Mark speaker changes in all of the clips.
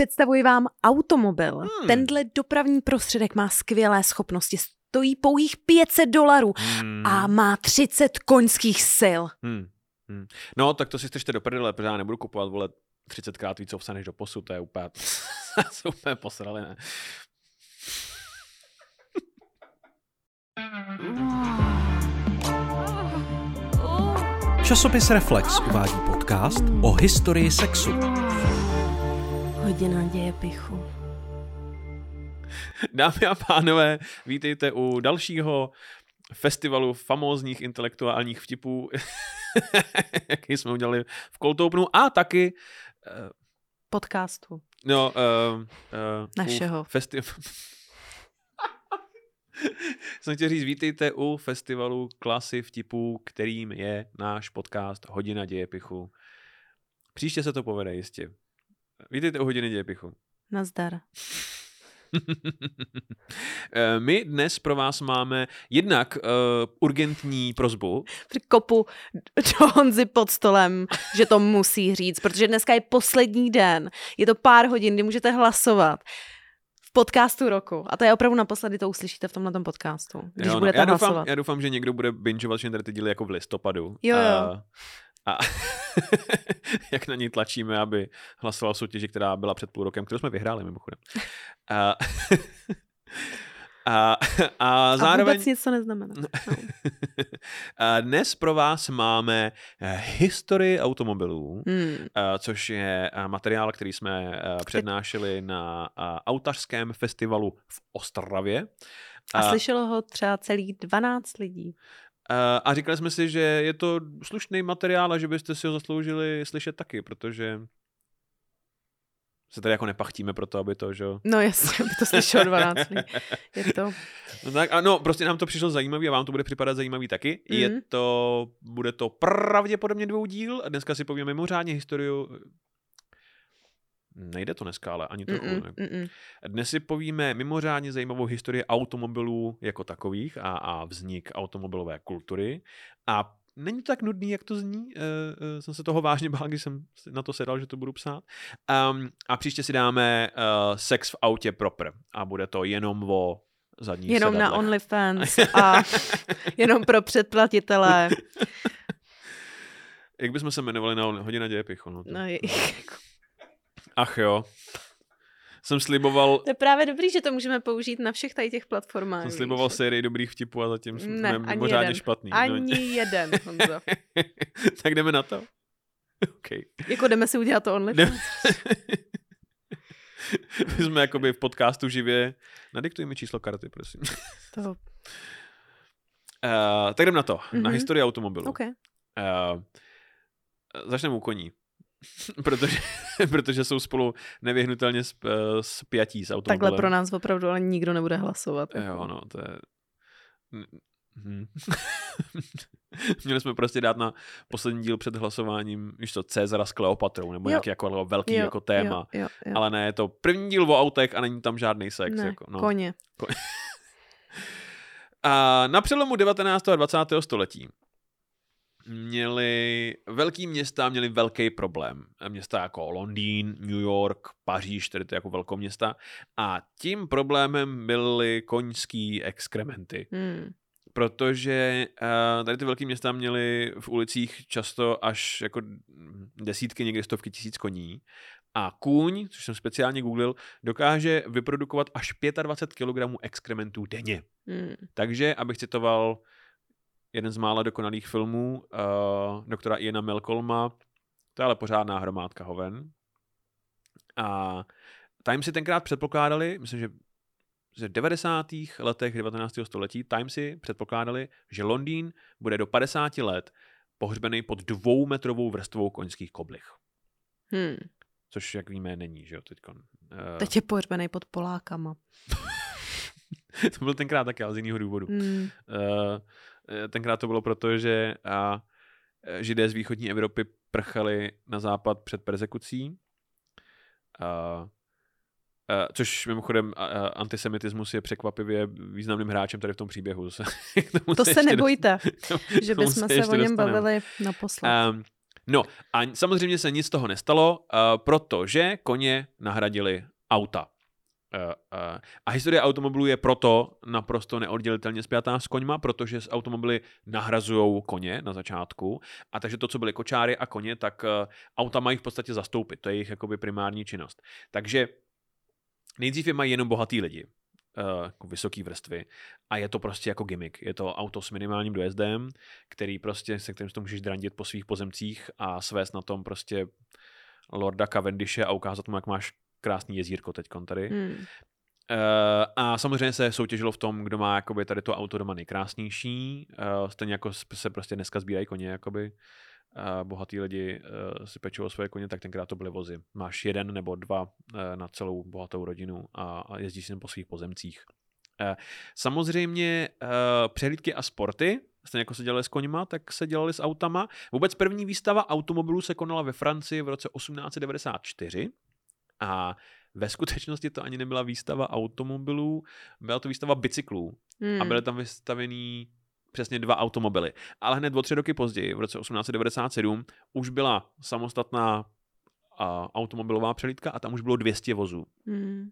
Speaker 1: Představuji vám automobil.
Speaker 2: Hmm.
Speaker 1: Tenhle dopravní prostředek má skvělé schopnosti, stojí pouhých 500 dolarů
Speaker 2: Hmm.
Speaker 1: a má 30 koňských sil.
Speaker 2: Hmm. Hmm. No, tak to si střešte do prdele, protože já nebudu kupovat, vole, 30krát víc ovsa než do posud, to je úplně, jsou úplně posrali, ne?
Speaker 3: Časopis Reflex uvádí podcast o historii sexu.
Speaker 1: Hodina děje pichu.
Speaker 2: Dámy a pánové, vítejte u dalšího festivalu famózních intelektuálních vtipů, jaký jsme udělali v Koltoupnu a taky eh,
Speaker 1: Podcastu.
Speaker 2: no, uh, uh,
Speaker 1: Našeho.
Speaker 2: Festi- jsem chtěl říct, vítejte u festivalu klasy vtipů, kterým je náš podcast Hodina dějepichu. Příště se to povede jistě. Vítejte u Hodiny dějepichu.
Speaker 1: Nazdar.
Speaker 2: Eh, My dnes pro vás máme jednak uh, urgentní prozbu.
Speaker 1: Kopu do Honzy pod stolem, že to musí říct, protože dneska je poslední den. Je to pár hodin, kdy můžete hlasovat v podcastu roku. A to je opravdu naposledy, to uslyšíte v tomhle podcastu, když
Speaker 2: Jo, no,
Speaker 1: budete
Speaker 2: já, doufám,
Speaker 1: hlasovat.
Speaker 2: já doufám, že někdo bude bingeovat všechny ty díly jako v listopadu.
Speaker 1: Jo, jo.
Speaker 2: A, a jak na něj tlačíme, aby hlasoval soutěži, která byla před půl rokem, kterou jsme vyhráli mimochodem. A, a, a
Speaker 1: A
Speaker 2: zároveň...
Speaker 1: vůbec nic to neznamená. No.
Speaker 2: A dnes pro vás máme eh, historii automobilů,
Speaker 1: Hmm.
Speaker 2: eh, což je eh, materiál, který jsme přednášeli na autařském festivalu v Ostravě.
Speaker 1: A slyšelo ho třeba celých 12 lidí.
Speaker 2: Eh, A říkali jsme si, že je to slušný materiál a že byste si ho zasloužili slyšet taky, protože se tady jako nepachtíme pro to, aby to, že jo.
Speaker 1: No jasně, aby to slyšelo 12 lidí. Je to...
Speaker 2: No tak ano, prostě nám to přišlo zajímavý a vám to bude připadat zajímavý taky. Mm. Je
Speaker 1: Mhm.
Speaker 2: to, bude to pravděpodobně dvou díl a dneska si povíme mimořádně historiu Nejde to dneska, ale ani trochu.
Speaker 1: Mm-mm, mm-mm.
Speaker 2: Dnes si povíme mimořádně zajímavou historii automobilů jako takových a, a vznik automobilové kultury. A není to tak nudný, jak to zní. Uh, uh, jsem se toho vážně bál, když jsem na to sedal, že to budu psát. Um, a příště si dáme uh, sex v autě proper. A bude to jenom o zadních
Speaker 1: Jenom na
Speaker 2: sedadlech.
Speaker 1: OnlyFans a jenom pro předplatitele.
Speaker 2: Jak bychom se jmenovali na hodina dějepichu? No, to...
Speaker 1: No, je-
Speaker 2: Ach jo. Jsem sliboval,
Speaker 1: to je právě dobrý, že to můžeme použít na všech tady těch platformách.
Speaker 2: jsem
Speaker 1: víš.
Speaker 2: sliboval sérii dobrých vtipů a zatím jsme
Speaker 1: Ne,
Speaker 2: mimořádně
Speaker 1: jeden.
Speaker 2: špatný.
Speaker 1: Ani jeden, Honzo.
Speaker 2: tak jdeme na to. OK.
Speaker 1: Jako jdeme si udělat to.
Speaker 2: Jdeme... My jsme jakoby v podcastu živě. Nadiktuj mi číslo karty, prosím.
Speaker 1: To...
Speaker 2: Uh, tak jdeme na to. Mm-hmm. Na
Speaker 1: Mhm.
Speaker 2: historii automobilu.
Speaker 1: OK.
Speaker 2: Uh, začneme u koní. protože, protože jsou spolu nevyhnutelně sp, eh, spjatí s automobilem.
Speaker 1: Takhle pro nás opravdu ale nikdo nebude hlasovat.
Speaker 2: Jo, no, to je... Mhm. Měli jsme prostě dát na poslední díl před hlasováním, víš co, Cezara s Kleopatrou, nebo
Speaker 1: Jo.
Speaker 2: nějaký jako velký
Speaker 1: Jo,
Speaker 2: jako téma.
Speaker 1: Jo, jo, jo.
Speaker 2: Ale ne, je to první díl o autech a není tam žádný sex.
Speaker 1: ne,
Speaker 2: jako, no.
Speaker 1: koně.
Speaker 2: A na přelomu 19. a 20. století měli velký města měli velký problém. Města jako Londýn, New York, Paříž, tedy to jako velkoměsta. A tím problémem byly koňský exkrementy.
Speaker 1: Hmm.
Speaker 2: Protože uh, tady ty velké města měly v ulicích často až jako desítky, někdy stovky tisíc koní. A kůň, což jsem speciálně googlil, dokáže vyprodukovat až 25 kg exkrementů denně.
Speaker 1: Hmm.
Speaker 2: Takže, abych citoval jeden z mála dokonalých filmů uh, doktora Iana Melcolma, to je ale pořádná hromádka hoven. A Time si tenkrát předpokládali, myslím, že že v 90. letech 19. století Time si předpokládali, že Londýn bude do 50 let pohřbený pod dvoumetrovou vrstvou koňských koblich.
Speaker 1: Hmm.
Speaker 2: Což, jak víme, není, že jo, teďkon. Uh,
Speaker 1: Teď je pohřbený pod Polákama.
Speaker 2: to byl tenkrát taky, ale z jiného důvodu.
Speaker 1: Hmm.
Speaker 2: Uh, tenkrát to bylo proto, že uh, židé z východní Evropy prchali na západ před persekucí. Uh, Uh, což mimochodem uh, antisemitismus je překvapivě významným hráčem tady v tom příběhu. To se,
Speaker 1: To se nebojte,
Speaker 2: dost,
Speaker 1: že bychom se
Speaker 2: ještě
Speaker 1: o něm
Speaker 2: dostaneme.
Speaker 1: bavili naposled.
Speaker 2: Um, No a samozřejmě se nic z toho nestalo, uh, protože koně nahradili auta. Uh, uh, a historie automobilů je proto naprosto neoddělitelně spjatá s koňma, protože s automobily nahrazují koně na začátku. A takže to, co byly kočáry a koně, tak uh, auta mají v podstatě zastoupit. To je jejich jakoby primární činnost. Takže nejdřív je mají jenom bohatý lidi, jako vysoký vrstvy a je to prostě jako gimmick. Je to auto s minimálním dojezdem, který prostě, se kterým to můžeš drandit po svých pozemcích a svést na tom prostě Lorda Cavendishe a ukázat mu, jak máš krásný jezírko teď tady. Hmm. Uh, a samozřejmě se soutěžilo v tom, kdo má jakoby tady to auto doma nejkrásnější. Uh, stejně jako se prostě dneska sbírají koně, jakoby uh, bohatý lidi uh, si pečou o svoje koně, tak tenkrát to byly vozy. Máš jeden nebo dva uh, na celou bohatou rodinu a, a jezdíš si po svých pozemcích. Uh, samozřejmě uh, přehlídky a sporty, stejně jako se dělali s koňma, tak se dělali s autama. Vůbec první výstava automobilů se konala ve Francii v roce 1894 a ve skutečnosti to ani nebyla výstava automobilů, byla to výstava bicyklů. Hmm. A byly tam vystavený přesně dva automobily. Ale hned o tři roky později, v roce 1897, už byla samostatná a automobilová přelídka a tam už bylo 200 vozů. Hmm.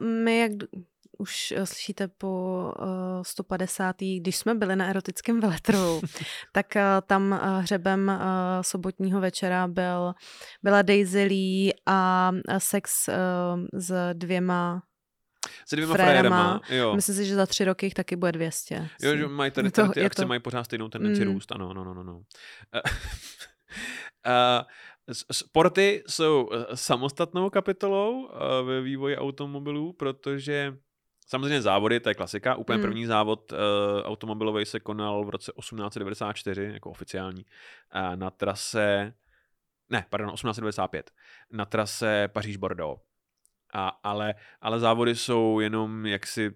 Speaker 1: Uh, my, jak už uh, slyšíte po uh, 150. když jsme byli na erotickém veletrhu, tak uh, tam hřebem sobotního večera byl, byla Daisy Lee a sex s dvěma
Speaker 2: se dvěma frérama. jo.
Speaker 1: Myslím si, že za tři roky jich taky bude 200.
Speaker 2: Jo, že mají tady, tady ty akce to... mají pořád stejnou tendenci mm. růst, ano, no, no, no, no. uh, sporty jsou eh, samostatnou kapitolou ve vývoji automobilů, protože Samozřejmě závody, to je klasika. Úplně hmm. první závod uh, automobilový se konal v roce 1894, jako oficiální, uh, na trase, ne, pardon, 1895, na trase Paříž-Bordeaux. A, ale, ale závody jsou jenom jaksi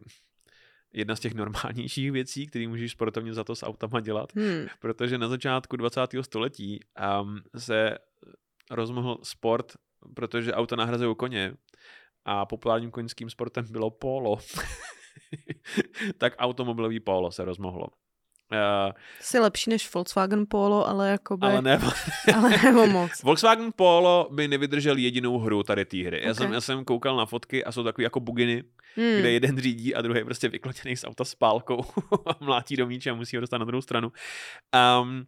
Speaker 2: jedna z těch normálnějších věcí, které můžeš sportovně za to s autama dělat, hmm. protože na začátku 20. století um, se rozmohl sport, protože auta nahrazují koně a populárním koňským sportem bylo polo. tak automobilový polo se rozmohlo.
Speaker 1: Uh, Jsi lepší než Volkswagen Polo, ale jako by...
Speaker 2: Ale ne,
Speaker 1: ale nebo moc.
Speaker 2: Volkswagen Polo by nevydržel jedinou hru tady té hry. Okay. Já, jsem, já jsem koukal na fotky a jsou takový jako buginy, hmm. kde jeden řídí a druhý je prostě vyklotěný z auta s pálkou a mlátí do míče a musí ho dostat na druhou stranu. Um,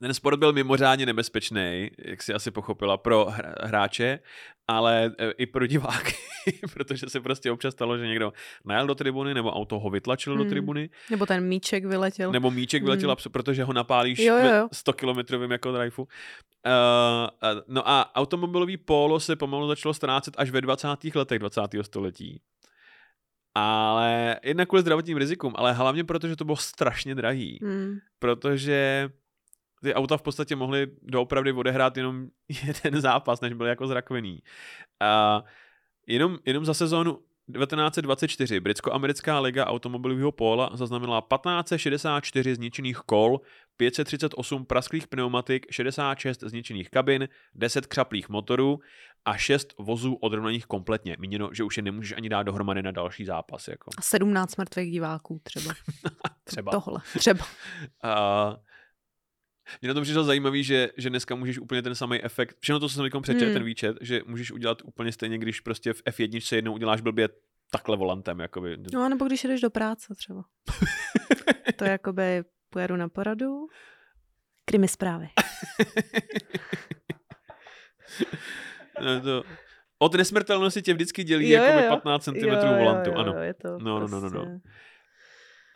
Speaker 2: ten sport byl mimořádně nebezpečný, jak si asi pochopila, pro hráče, ale e, i pro diváky, protože se prostě občas stalo, že někdo najel do tribuny, nebo auto ho vytlačil hmm. do tribuny.
Speaker 1: Nebo ten míček vyletěl.
Speaker 2: Nebo míček vyletěl, hmm. protože ho napálíš jo, jo, jo. 100 kilometrovým jako driveu. Uh, no a automobilový polo se pomalu začalo ztrácet až ve 20. letech 20. století. Ale jednak kvůli zdravotním rizikům, ale hlavně proto, že to bylo strašně drahý. Hmm. Protože ty auta v podstatě mohly doopravdy odehrát jenom jeden zápas, než byl jako zrakvený. A jenom, jenom za sezónu 1924 Britsko-americká liga automobilového póla zaznamenala 1564 zničených kol, 538 prasklých pneumatik, 66 zničených kabin, 10 křaplých motorů a 6 vozů odrovnaných kompletně. Míněno, že už je nemůžeš ani dát dohromady na další zápas. Jako.
Speaker 1: A 17 mrtvých diváků třeba.
Speaker 2: třeba.
Speaker 1: Tohle, třeba.
Speaker 2: Uh, mě na tom přišlo zajímavý, že, že dneska můžeš úplně ten samý efekt, všechno to, co jsem říkal přečet, hmm. ten výčet, že můžeš udělat úplně stejně, když prostě v F1 jednou uděláš blbě takhle volantem. Jakoby.
Speaker 1: No, nebo když jdeš do práce třeba. to je jakoby pojedu na poradu, krimi zprávy.
Speaker 2: no to, od nesmrtelnosti tě vždycky dělí jo, jako 15 cm jo, volantu. Jo, jo, ano.
Speaker 1: Je to
Speaker 2: no,
Speaker 1: prostě...
Speaker 2: no, no, no, no.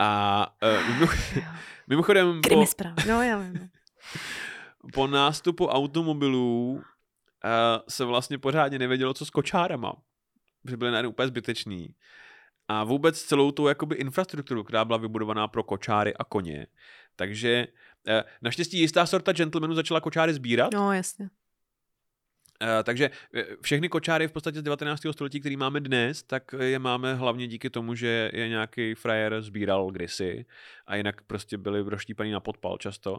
Speaker 2: A uh, mimochodem...
Speaker 1: Krimi po... zprávy. No, já vím.
Speaker 2: Po nástupu automobilů uh, se vlastně pořádně nevědělo, co s kočárama. Že byly najednou úplně zbytečný. A vůbec celou tu jakoby infrastrukturu, která byla vybudovaná pro kočáry a koně. Takže uh, naštěstí jistá sorta gentlemanů začala kočáry sbírat.
Speaker 1: No, jasně.
Speaker 2: Uh, takže všechny kočáry v podstatě z 19. století, který máme dnes, tak je máme hlavně díky tomu, že je nějaký frajer sbíral kdysi a jinak prostě byli roštípaný na podpal často.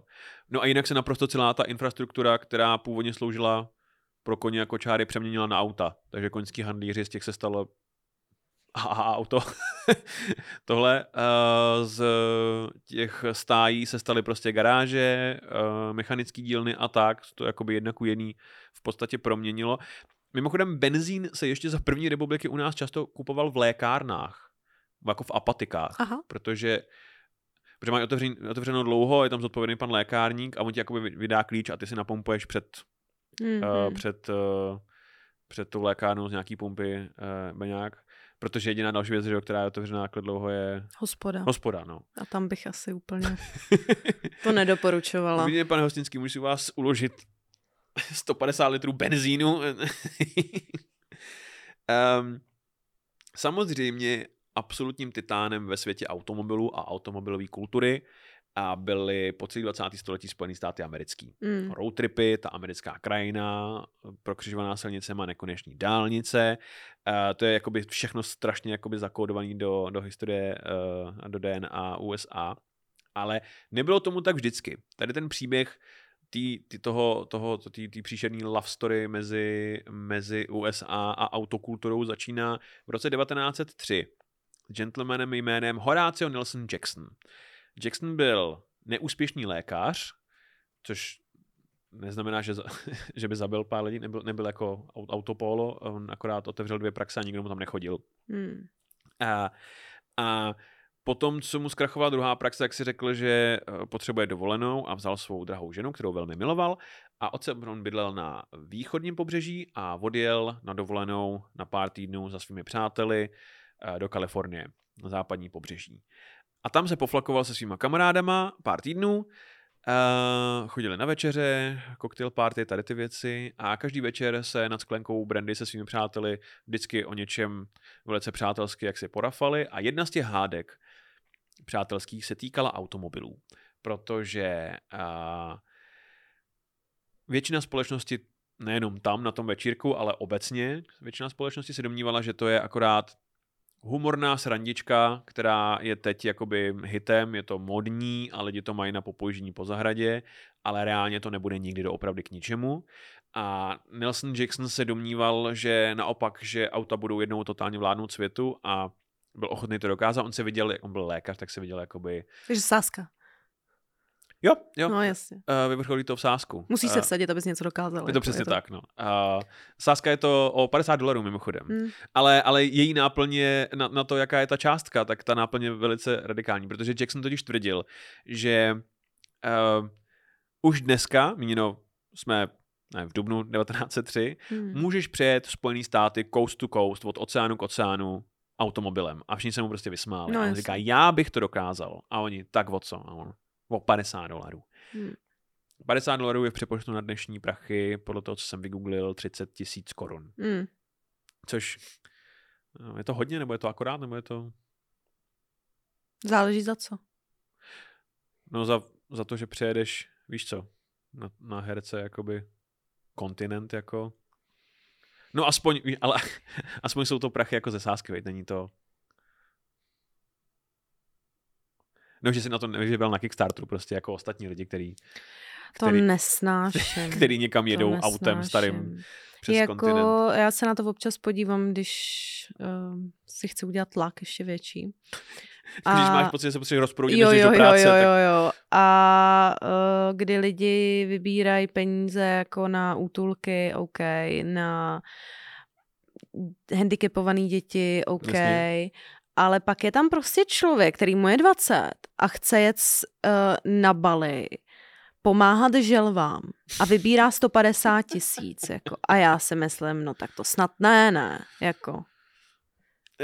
Speaker 2: No a jinak se naprosto celá ta infrastruktura, která původně sloužila pro koně a kočáry, přeměnila na auta. Takže koňský handlíři z těch se stalo a auto. Tohle uh, z těch stájí se staly prostě garáže, uh, mechanické dílny a tak. To jakoby jedna ku jedný v podstatě proměnilo. Mimochodem benzín se ještě za první republiky u nás často kupoval v lékárnách, jako v apatikách,
Speaker 1: Aha.
Speaker 2: protože protože mají otevřen, otevřeno dlouho, je tam zodpovědný pan lékárník a on ti jakoby vydá klíč a ty si napumpuješ před,
Speaker 1: Mm-hmm.
Speaker 2: uh, před, uh, před tou lékárnou z nějaký pumpy uh, baňák. Protože jediná další věc, že, která je otevřená takhle dlouho, je
Speaker 1: Hospoda.
Speaker 2: hospoda. No.
Speaker 1: A tam bych asi úplně to nedoporučovala.
Speaker 2: Vidíte, pane Hostinský, můžu vás uložit 150 litrů benzínu. um, samozřejmě absolutním titánem ve světě automobilů a automobilové kultury a byly po celý 20. století Spojené státy americký.
Speaker 1: Mm.
Speaker 2: Road tripy, ta americká krajina, prokřižovaná silnicema, nekoneční dálnice, uh, to je jakoby všechno strašně jakoby zakódované do, do historie uh, do DNA USA. Ale nebylo tomu tak vždycky. Tady ten příběh tý, tý toho, toho, tý, tý příšerný love story mezi, mezi USA a autokulturou začíná v roce 1903 s gentlemanem jménem Horatio Nelson Jackson. Jackson byl neúspěšný lékař, což neznamená, že, za, že by zabil pár lidí, nebyl, nebyl jako autopolo, on akorát otevřel dvě praxe a nikdo mu tam nechodil.
Speaker 1: Mm.
Speaker 2: A, a potom, co mu zkrachovala druhá praxe, tak si řekl, že eh, potřebuje dovolenou a vzal svou drahou ženu, kterou velmi miloval a otce on bydlel na východním pobřeží a odjel na dovolenou na pár týdnů za svými přáteli eh, do Kalifornie, na západní pobřeží. A tam se poflakoval se svýma kamarádama pár týdnů, Uh, chodili na večeře, cocktail party, tady ty věci a každý večer se nad sklenkou brandy se svými přáteli vždycky o něčem velice přátelsky jak si porafali a jedna z těch hádek přátelských se týkala automobilů, protože uh, většina společnosti nejenom tam na tom večírku, ale obecně většina společnosti se domnívala, že to je akorát humorná srandička, která je teď jakoby hitem, je to modní a lidi to mají na popojžení po zahradě, ale reálně to nebude nikdy doopravdy k ničemu. A Nelson Jackson se domníval, že naopak, že auta budou jednou totálně vládnout světu a byl ochotný to dokázat. On se viděl, jak on byl lékař, tak se viděl jakoby...
Speaker 1: Takže sáska.
Speaker 2: Jo, jo,
Speaker 1: No jasně.
Speaker 2: uh, vyvrcholí to v sásku.
Speaker 1: Musíš se
Speaker 2: Eh,
Speaker 1: vsadit, abys něco dokázal.
Speaker 2: Je to přesně tak, no. Uh, sázka je to o 50 dolarů mimochodem.
Speaker 1: Mm.
Speaker 2: Ale, ale její náplň je na, na to, jaká je ta částka, tak ta náplň je velice radikální, protože Jackson totiž tvrdil, že uh, už dneska, míněno jsme ne, v dubnu 1903,
Speaker 1: Mm.
Speaker 2: můžeš přejet Spojený státy coast to coast, od oceánu k oceánu automobilem. A všichni se mu prostě vysmáli.
Speaker 1: No,
Speaker 2: a on
Speaker 1: jasně.
Speaker 2: říká, já bych to dokázal. A oni, tak o co? A on, o 50 dolarů.
Speaker 1: Mm.
Speaker 2: 50 dolarů je v přepočtu na dnešní prachy, podle toho, co jsem vygooglil, 30 tisíc korun.
Speaker 1: Mm.
Speaker 2: Což no, je to hodně, nebo je to akorát, nebo je to
Speaker 1: Záleží za co.
Speaker 2: no za, za to, že přejedeš, víš co, na, na herce jakoby kontinent jako no aspoň, ale aspoň jsou to prachy jako ze sásky, veď, není to No, že si na to nevyžebal na Kickstarteru, prostě jako ostatní lidi, který,
Speaker 1: To
Speaker 2: který,
Speaker 1: nesnáším.
Speaker 2: který někam
Speaker 1: To
Speaker 2: jedou autem starým
Speaker 1: nesnáším.
Speaker 2: přes
Speaker 1: jako,
Speaker 2: kontinent.
Speaker 1: já se na to občas podívám, když uh, si chci udělat tlak ještě větší.
Speaker 2: Když máš pocit, že se potřebuješ rozproudit,
Speaker 1: jo, jo,
Speaker 2: do
Speaker 1: jo,
Speaker 2: práce,
Speaker 1: jo,
Speaker 2: tak
Speaker 1: jo, jo. A uh, kdy lidi vybírají peníze jako na útulky, OK, na handicapované děti, OK,
Speaker 2: Jasně.
Speaker 1: Ale pak je tam prostě člověk, který mu je 20 a chce jet uh, na Bali, pomáhat želvám a vybírá 150 tisíc, jako. A já si myslím, no tak to snad ne, ne, jako.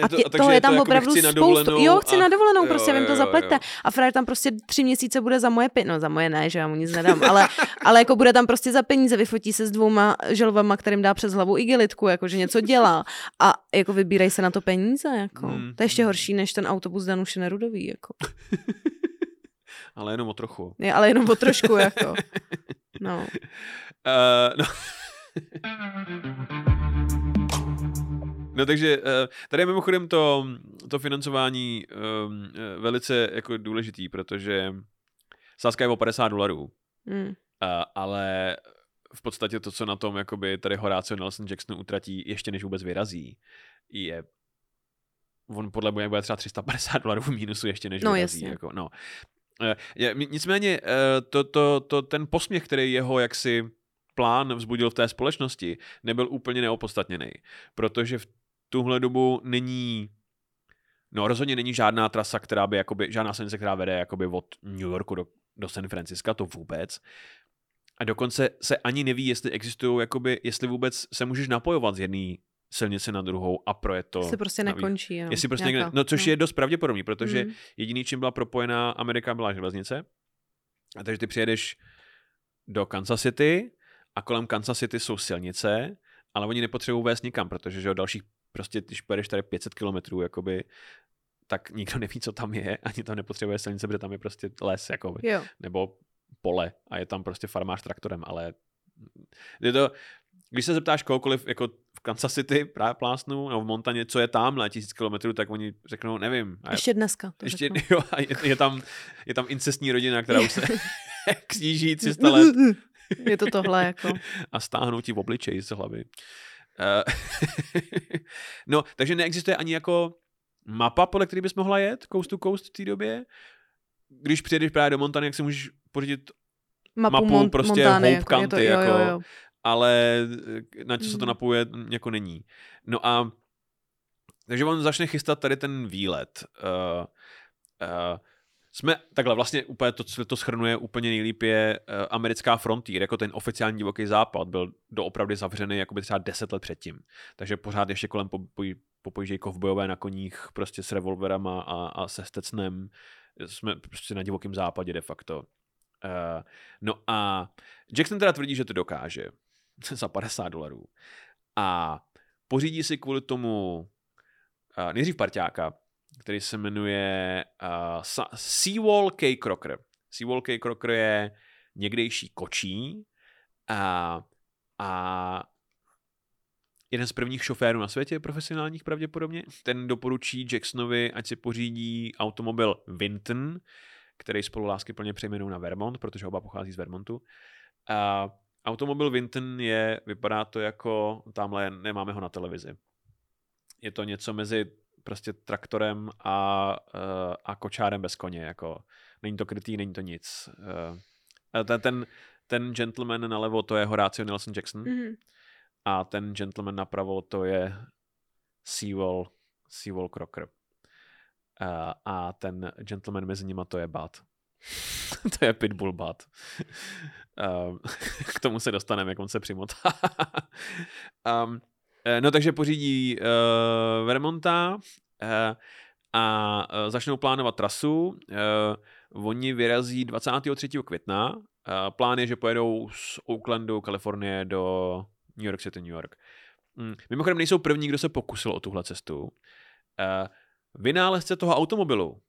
Speaker 1: A
Speaker 2: to-
Speaker 1: tě,
Speaker 2: takže
Speaker 1: toho je tam
Speaker 2: to
Speaker 1: opravdu
Speaker 2: chci
Speaker 1: spoustu. Jo, chci
Speaker 2: a-
Speaker 1: na dovolenou, prostě
Speaker 2: jo,
Speaker 1: to
Speaker 2: jo,
Speaker 1: zaplaťte.
Speaker 2: jo.
Speaker 1: A frajer tam prostě tři měsíce bude za moje peníze. No za moje ne, že já mu nic nedám, ale, ale jako bude tam prostě za peníze, vyfotí se s dvouma želvama, kterým dá přes hlavu igelitku, jako že něco dělá. A jako vybírají se na to peníze, jako.
Speaker 2: Hmm.
Speaker 1: To je ještě horší, než ten autobus Danuše Nerudový, jako.
Speaker 2: Ale jenom o trochu.
Speaker 1: Je, ale jenom o trošku, jako. No.
Speaker 2: Uh, no. No takže uh, tady je mimochodem to, to financování um, uh, velice jako důležitý, protože sázka je o 50 dolarů,
Speaker 1: Mm.
Speaker 2: ale v podstatě to, co na tom jakoby tady Horatio Nelson Jackson utratí ještě než vůbec vyrazí, je on podle mě bude třeba 350 dolarů v mínusu ještě než
Speaker 1: No,
Speaker 2: vyrazí,
Speaker 1: jasně.
Speaker 2: Jako, no. Eh, je, nicméně eh, to, to, to, ten posměch, který jeho jaksi plán vzbudil v té společnosti, nebyl úplně neopodstatněný, protože v tuhle dobu není No rozhodně není žádná trasa, která by jakoby, žádná silnice, která vede jakoby od New Yorku do, do San Francisca, to vůbec. A dokonce se ani neví, jestli existují, jakoby, jestli vůbec se můžeš napojovat z jedné silnice na druhou a projet to.
Speaker 1: Se prostě
Speaker 2: navíc.
Speaker 1: nekončí. Jenom.
Speaker 2: Jestli prostě
Speaker 1: Nějaká-
Speaker 2: někde, no což je dost pravděpodobný, protože
Speaker 1: Mm.
Speaker 2: jediný, čím byla propojená Amerika, byla železnice. A takže ty přijedeš do Kansas City a kolem Kansas City jsou silnice, ale oni nepotřebují vést nikam, protože že jo, dalších, prostě když pojedeš tady 500 kilometrů, jakoby, tak nikdo neví, co tam je, ani tam nepotřebuje silnice, protože tam je prostě les, jakoby,
Speaker 1: Jo.
Speaker 2: nebo pole a je tam prostě farmář traktorem, ale je to, když se zeptáš kohokoliv jako v Kansas City právě plásnu, nebo v Montaně, co je tam na tisíc kilometrů, tak oni řeknou, nevím. A
Speaker 1: Ještě dneska. To
Speaker 2: ještě, jo, a je, je, tam, je tam incestní rodina, která už se kříží 300 let
Speaker 1: Je to tohle jako.
Speaker 2: a stáhnou ti v obličeji z hlavy. Eh, no, takže neexistuje ani jako mapa, podle který bys mohla jet coast to coast v té době. Když přijedeš právě do Montany, jak si můžeš pořídit,
Speaker 1: Mapu,
Speaker 2: Mapu
Speaker 1: Mon-
Speaker 2: prostě
Speaker 1: Montány,
Speaker 2: houp
Speaker 1: jako, to,
Speaker 2: kanty,
Speaker 1: jo, jo,
Speaker 2: jako-
Speaker 1: jo.
Speaker 2: ale eh, na co se to
Speaker 1: Mm.
Speaker 2: napojuje, jako není. No a takže on začne chystat tady ten výlet. Uh, uh, jsme, takhle vlastně úplně to, co to schrnuje úplně nejlíp je uh, americká frontier, jako ten oficiální divoký západ byl doopravdy zavřený jakoby třeba 10 let předtím. Takže pořád ještě kolem po, po, popojíždějí kovbojové na koních prostě s revolverama a, a se stecnem. Jsme prostě na divokém západě de facto. Uh, no a Jackson teda tvrdí, že to dokáže za 50 dolarů. A pořídí si kvůli tomu uh, nejdřív parťáka, který se jmenuje uh, Seawall K. Crocker. Seawall K. Crocker je někdejší kočí a, a jeden z prvních šoférů na světě, profesionálních pravděpodobně. Ten doporučí Jacksonovi, ať si pořídí automobil Vinton, který spolu lásky plně přejmenou na Vermont, protože oba pochází z Vermontu. A automobil Vinton je, vypadá to jako, tamhle nemáme ho na televizi. Je to něco mezi prostě traktorem a, uh, a kočárem bez koně. Jako. Není to krytý, není to nic. Uh, ten, ten, ten gentleman nalevo, to je Horatio Nelson Jackson
Speaker 1: Mhm.
Speaker 2: a ten gentleman napravo, to je Seawall, Seawall Crocker. Uh, a ten gentleman mezi nimi, to je Bat. to je Pitbull Bat. k tomu se dostaneme, jak on se přimotá. um, eh, no takže pořídí uh, Vermonta uh, a uh, začnou plánovat trasu. Uh, oni vyrazí 23. května. Uh, plán je, že pojedou z Oaklandu, Kalifornie do New York City, New York. Mm. Mimochodem nejsou první, kdo se pokusil o tuhle cestu. Uh, vynálezce toho automobilu,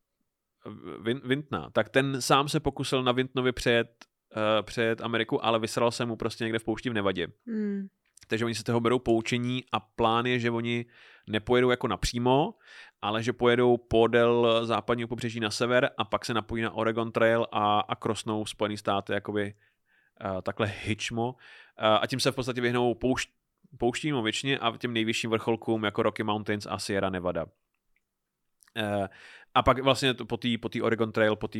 Speaker 2: Vin, Vintna, tak ten sám se pokusil na Vintnově přejet, uh, přejet Ameriku, ale vysral se mu prostě někde v poušti v Nevadě.
Speaker 1: Mm.
Speaker 2: Takže oni se toho berou poučení a plán je, že oni nepojedou jako napřímo, ale že pojedou podél západního pobřeží na sever a pak se napojí na Oregon Trail a, a krosnou Spojený státy jakoby uh, takhle hitchmo uh, a tím se v podstatě vyhnou poušť, pouštím většině a těm nejvyšším vrcholkům jako Rocky Mountains a Sierra Nevada. Uh, a pak vlastně po té po Oregon Trail, po té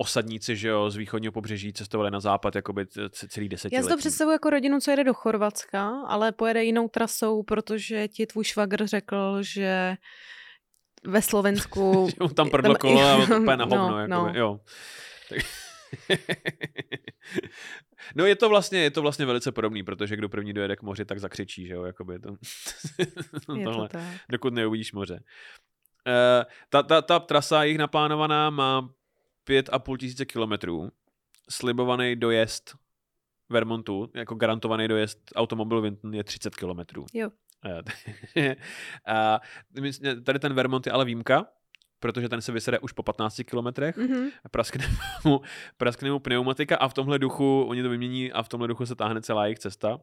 Speaker 2: osadníci, že jo, z východního pobřeží cestovali na západ jakoby celý desetiletí.
Speaker 1: Já si to představuji jako rodinu, co jede do Chorvatska, ale pojede jinou trasou, protože ti tvůj švagr řekl, že ve Slovensku...
Speaker 2: Že tam prdlo kolo a úplně na hovno.
Speaker 1: No,
Speaker 2: jako,
Speaker 1: no.
Speaker 2: Jo. Tak... no je to vlastně, je to vlastně velice podobný, protože kdo první dojede k moři, tak zakřičí, že jo, jakoby to,
Speaker 1: Je
Speaker 2: tohle,
Speaker 1: to tak.
Speaker 2: dokud neuvidíš moře. Uh, ta, ta, ta trasa jich naplánovaná má pět a půl tisíce kilometrů. Slibovaný dojezd Vermontu, jako garantovaný dojezd automobil Vinton je 30 kilometrů.
Speaker 1: Jo.
Speaker 2: Eh, a tady ten Vermont je ale výjimka, protože ten se vysede už po 15 kilometrech
Speaker 1: Mhm.
Speaker 2: praskne mu, praskne mu pneumatika a v tomhle duchu, oni to vymění a v tomhle duchu se táhne celá jejich cesta.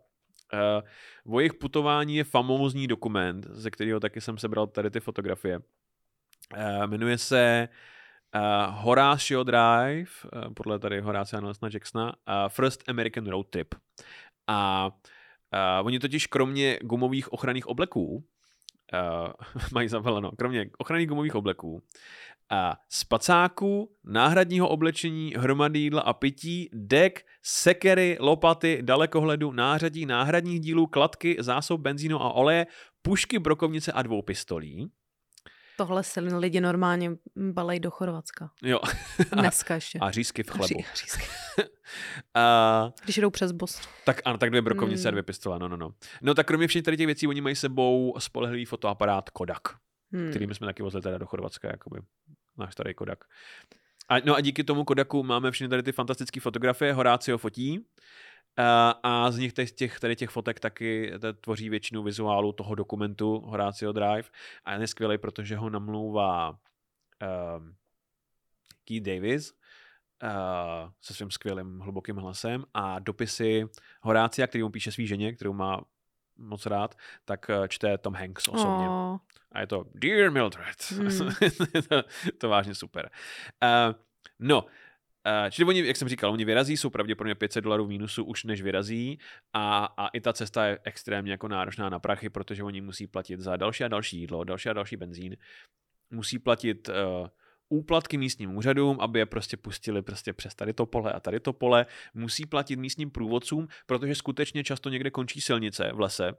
Speaker 2: Uh, o jejich putování je famózní dokument, ze kterého taky jsem sebral tady ty fotografie. Uh, jmenuje se uh, Horatio Drive, uh, podle tady Horacia Nelsona Jacksona, uh, First American Road Trip. A uh, oni totiž kromě gumových ochranných obleků uh, uh, mají zaveleno, kromě ochranných gumových obleků, a spacáků, náhradního oblečení, hromady jídla a pití, dek, sekery, lopaty, dalekohledu, nářadí, náhradních dílů, kladky, zásob benzínu a oleje, pušky, brokovnice a dvou pistolí.
Speaker 1: Tohle se lidi normálně balej do Chorvatska.
Speaker 2: Jo.
Speaker 1: Dneska ještě.
Speaker 2: A řízky v chlebu.
Speaker 1: Ří- řízky.
Speaker 2: A,
Speaker 1: Když jdou přes Bos.
Speaker 2: tak ano, tak dvě brokovnice a
Speaker 1: Hmm.
Speaker 2: dvě pistole, no, no, no. No tak kromě všech tady těch věcí, oni mají sebou spolehlivý fotoaparát Kodak.
Speaker 1: Hmm.
Speaker 2: který my jsme taky vozili teda do Chorvatska, jakoby náš starý Kodak. A, no a díky tomu Kodaku máme všechny tady ty fantastické fotografie, Horácio fotí a, a z nich těch, těch, tady těch fotek taky to tvoří většinu vizuálu toho dokumentu Horácio Drive a je skvělý, protože ho namlouvá um, Keith Davis uh, se svým skvělým hlubokým hlasem a dopisy Horácia, který mu píše svý ženě, kterou má moc rád, tak eh, čte Tom Hanks osobně.
Speaker 1: Oh,
Speaker 2: A je to Dear Mildred.
Speaker 1: Hmm.
Speaker 2: to, to vážně super. Uh, no, uh, čili oni, jak jsem říkal, oni vyrazí, jsou pravděpodobně 500 dolarů v mínusu už než vyrazí a, a i ta cesta je extrémně jako náročná na prachy, protože oni musí platit za další a další jídlo, další a další benzín, musí platit uh, úplatky místním úřadům, aby je prostě pustili prostě přes tady to pole a tady to pole, musí platit místním průvodcům, protože skutečně často někde končí silnice v lese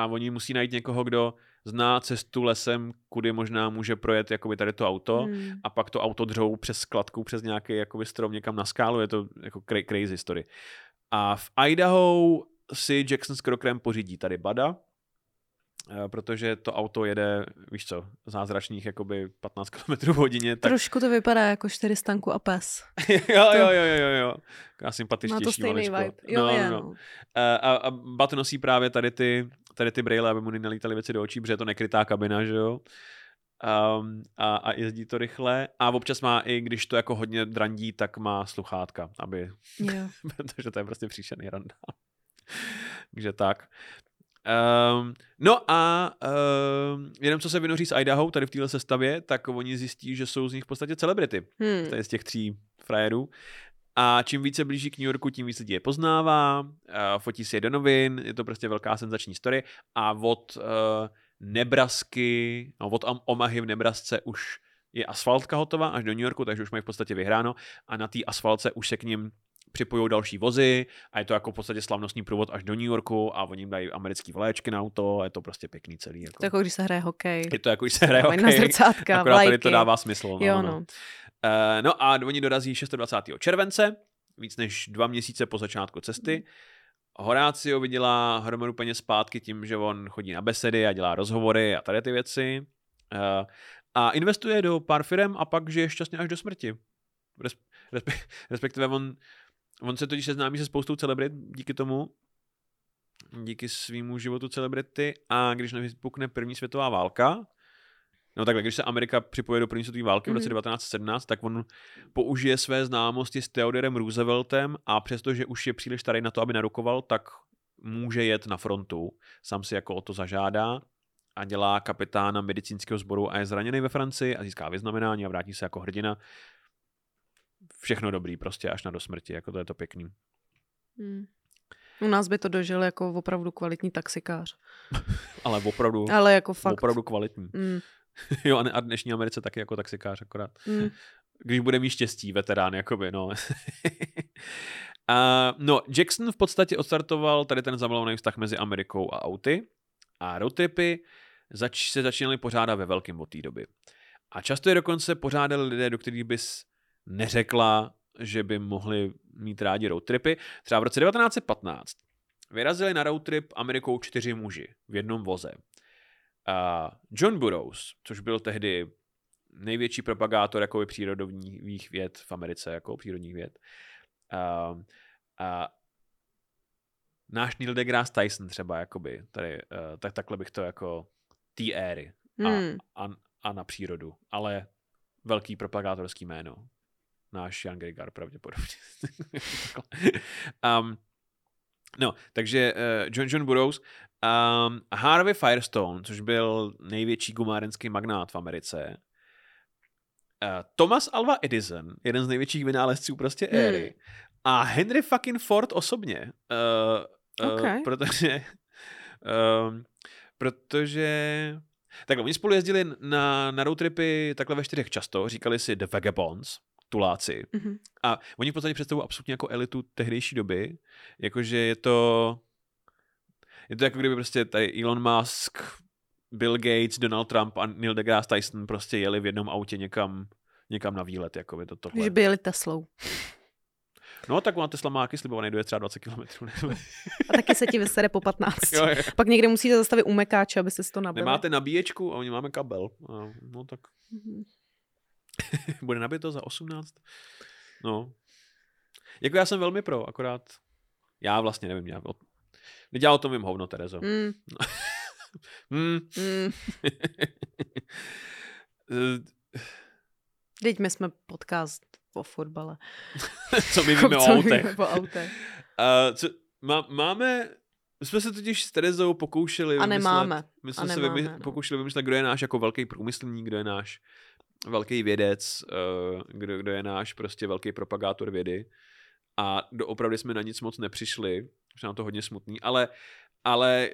Speaker 2: a oni musí najít někoho, kdo zná cestu lesem, kudy možná může projet jakoby tady to auto
Speaker 1: hmm.
Speaker 2: a pak to auto dřou přes skladku, přes nějaký jakoby strom někam na skálu, je to jako cra- crazy story. A v Idaho si Jackson s Krokrem pořídí tady Bada, eh, protože to auto jede, víš co, zázračných jakoby 15 km v hodině, tak
Speaker 1: Trošku to vypadá jako čtyři stanku a pes.
Speaker 2: jo, jo, jo, jo, jo, jo. Taková sympatičtější
Speaker 1: Má to stejný
Speaker 2: maličko.
Speaker 1: vibe. Jo,
Speaker 2: no,
Speaker 1: je,
Speaker 2: no,
Speaker 1: no.
Speaker 2: no. A, a, a Bat nosí právě tady ty, tady ty brýle, aby mu nenalítaly věci do očí, protože je to nekrytá kabina, že jo. Um, a, a jezdí to rychle. A občas má i, když to jako hodně drandí, tak má sluchátka, aby,
Speaker 1: Jo.
Speaker 2: protože to je prostě příšerný randál. Takže tak. Um, no a um, jenom co se vynoří z Idaho, tady v téhle sestavě, tak oni zjistí, že jsou z nich v podstatě celebrity
Speaker 1: Hmm.
Speaker 2: tady z těch tří frajerů. A čím více blíží k New Yorku, tím víc lidí je poznává, a fotí si je do novin, je to prostě velká senzační story. A od uh, Nebrasky, no od Omahy v Nebrasce už je asfaltka hotová až do New Yorku, takže už mají v podstatě vyhráno. A na té asfaltce už se k ním připojují další vozy a je to jako v podstatě slavnostní průvod až do New Yorku a oni jim dají americký vléčky na auto a je to prostě pěkný celý. Jako.
Speaker 1: To jako když se hraje hokej.
Speaker 2: Je to jako, když se hraje
Speaker 1: na
Speaker 2: hokej,
Speaker 1: zrcátka,
Speaker 2: akorát tady
Speaker 1: vlajky.
Speaker 2: to dává smysl. No,
Speaker 1: Jo,
Speaker 2: no.
Speaker 1: no.
Speaker 2: Uh, no a oni dorazí 26. července, víc než dva měsíce po začátku cesty. Horácio vydělá hromadu peněz zpátky tím, že on chodí na besedy a dělá rozhovory a tady ty věci. Uh, a investuje do pár firm a pak žije šťastně až do smrti. Res, respe, respektive on, on se totiž seznámí se spoustou celebrit díky tomu, díky svýmu životu celebrity a když nevypukne první světová válka, No takhle, když se Amerika připoje do první světové války v roce
Speaker 1: Mhm.
Speaker 2: 1917, tak on použije své známosti s Theodorem Rooseveltem a přestože už je příliš starý na to, aby narukoval, tak může jet na frontu. Sám si jako o to zažádá a dělá kapitána medicínského sboru a je zraněný ve Francii a získá vyznamenání a vrátí se jako hrdina. Všechno dobrý prostě až na do smrti, jako to je to pěkný.
Speaker 1: Hmm. U nás by to dožil jako opravdu kvalitní taxikář.
Speaker 2: Ale opravdu,
Speaker 1: Ale jako fakt.
Speaker 2: opravdu kvalitní.
Speaker 1: Mm,
Speaker 2: Jo, a ne- a dnešní Americe taky jako taxikář akorát.
Speaker 1: mm.
Speaker 2: když bude mít štěstí, veterán, jakoby, no. a, no, Jackson v podstatě odstartoval tady ten zamilovaný vztah mezi Amerikou a auty a roadtripy zač- se začínaly pořádat ve velkém od té doby. A často je dokonce pořádali lidé, do kterých bys neřekla, že by mohli mít rádi roadtripy. Třeba v roce 1915 vyrazili na roadtrip Amerikou čtyři muži v jednom voze. A John Burroughs, což byl tehdy největší propagátor jako přírodových věd v Americe, jako přírodních věd. A, a náš Neil deGrasse Tyson třeba, jakoby, tady, uh, tak takhle bych to jako té éry a,
Speaker 1: Hmm.
Speaker 2: a, a na přírodu, ale velký propagátorský jméno. Náš Jan Grigar pravděpodobně. um, no, takže uh, John John Burroughs um, Harvey Firestone, což byl největší gumárenský magnát v Americe, Uh, Thomas Alva Edison, jeden z největších vynálezců prostě
Speaker 1: Hmm.
Speaker 2: éry. A Henry fucking Ford osobně. Uh, uh,
Speaker 1: Okay.
Speaker 2: Protože, um, protože Takhle, oni spolu jezdili na, na roadtripy takhle ve čtyřech často, říkali si The Vagabonds, tuláci.
Speaker 1: Mhm.
Speaker 2: A oni v podstatě představují absolutně jako elitu tehdejší doby, jakože je to je to jako kdyby prostě tady Elon Musk, Bill Gates, Donald Trump a Neil deGrasse Tyson prostě jeli v jednom autě někam, někam na výlet, jako by to tohle.
Speaker 1: Že by jeli Teslou.
Speaker 2: No tak ona Tesla má jaký slibovaný dojde třeba 20 km.
Speaker 1: A taky se ti vysere po 15.
Speaker 2: jo, jo.
Speaker 1: Pak někde musíte zastavit u mekáče, abyste si to nabili.
Speaker 2: Nemáte nabíječku a oni máme kabel. No tak
Speaker 1: Mhm.
Speaker 2: bude nabito za 18. No. Jako já jsem velmi pro, akorát já vlastně nevím, já o... Nedělal o tom vím hovno, Terezo.
Speaker 1: Mm,
Speaker 2: Hmm.
Speaker 1: mm.
Speaker 2: Eh,
Speaker 1: Teď my jsme podcast o fotbale.
Speaker 2: Co my víme o autech.
Speaker 1: víme o autech.
Speaker 2: Uh, co, má, máme, my jsme se totiž s Terezou pokoušeli
Speaker 1: A
Speaker 2: vymyslet,
Speaker 1: nemáme.
Speaker 2: my
Speaker 1: A
Speaker 2: jsme se
Speaker 1: nemáme,
Speaker 2: vymy,
Speaker 1: no.
Speaker 2: pokoušeli vymyslet, kdo je náš jako velký průmyslník, kdo je náš velký vědec, uh, kdo, kdo je náš prostě velký propagátor vědy. A doopravdy jsme na nic moc nepřišli, už nám to hodně smutný, ale, ale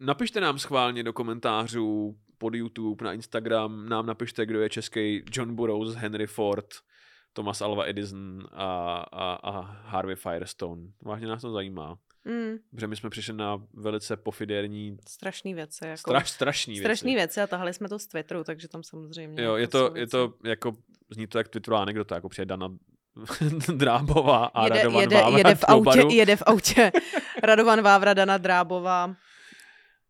Speaker 2: napište nám schválně do komentářů pod YouTube, na Instagram, nám napište, kdo je český John Burroughs, Henry Ford, Thomas Alva Edison a, a, a Harvey Firestone. Vážně nás to zajímá.
Speaker 1: Mm,
Speaker 2: Protože my jsme přišli na velice pofiderní,
Speaker 1: strašný věci. Jako,
Speaker 2: straš, strašný věci.
Speaker 1: strašný věci a tahali jsme to z Twitteru, takže tam samozřejmě.
Speaker 2: Jo,
Speaker 1: jako
Speaker 2: je to,
Speaker 1: jsou
Speaker 2: je to jako, zní to jak Twitterová anekdota, jako přijede Dana Drábová a
Speaker 1: jede,
Speaker 2: Radovan
Speaker 1: jede,
Speaker 2: Vávra
Speaker 1: jede, v autě, jede v autě Radovan Vávra, Dana Drábová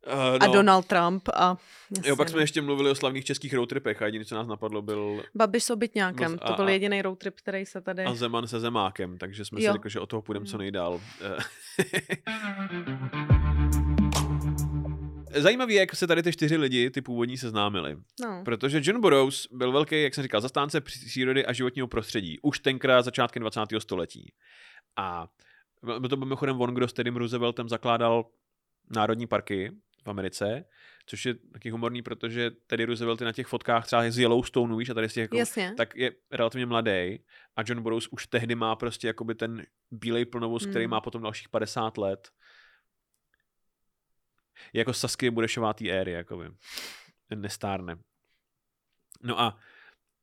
Speaker 2: Uh,
Speaker 1: a Donald Trump a jasně,
Speaker 2: Jo, pak jsme
Speaker 1: no.
Speaker 2: ještě mluvili o slavných českých roadtripech a jediné, co nás napadlo, byl
Speaker 1: Babiš s obytňákem,
Speaker 2: No,
Speaker 1: to
Speaker 2: a-
Speaker 1: byl
Speaker 2: a-
Speaker 1: jediný road trip, který se tady...
Speaker 2: a Zeman se Zemákem, takže jsme si
Speaker 1: Jo.
Speaker 2: řekli, že od toho půjdeme co
Speaker 1: Hmm.
Speaker 2: nejdál. Zajímavý je, jak se tady ty čtyři lidi, ty původní, seznámili.
Speaker 1: No.
Speaker 2: Protože John Burroughs byl velký, jak jsem říkal, zastánce přírody a životního prostředí. Už tenkrát začátkem 20. století. A byl to byl mimochodem on, kdo s Teddym Rooseveltem zakládal národní parky v Americe, což je taky humorný, protože Teddy Roosevelt je na těch fotkách třeba z Yellowstone, víš, a tady z těch jako,
Speaker 1: Jasně.
Speaker 2: tak je relativně mladý a John Burroughs už tehdy má prostě jakoby ten bílej plnovus, který
Speaker 1: Hmm.
Speaker 2: má potom dalších 50 let. Je jako Saskia Budešová té éry, jakoby. Nestárne. No a